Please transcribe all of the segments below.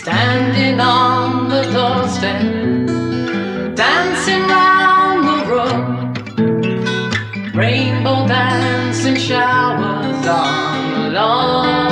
Standing on the doorstep, dancing round the room, rainbow dancing showers on the lawn.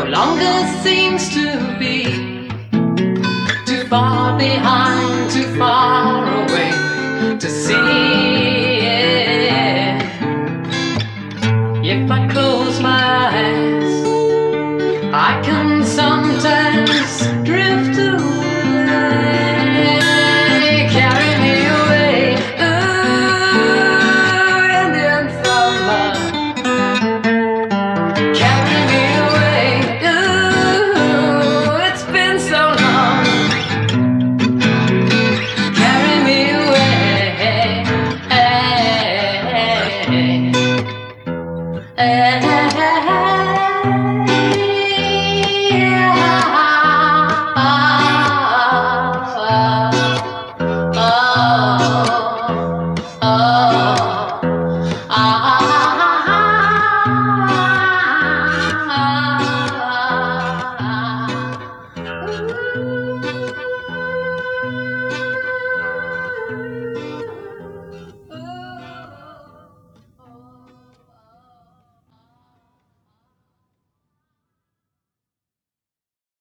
no longer seems to be too far behind, too far away to see. Yeah. If I close my eyes, I can And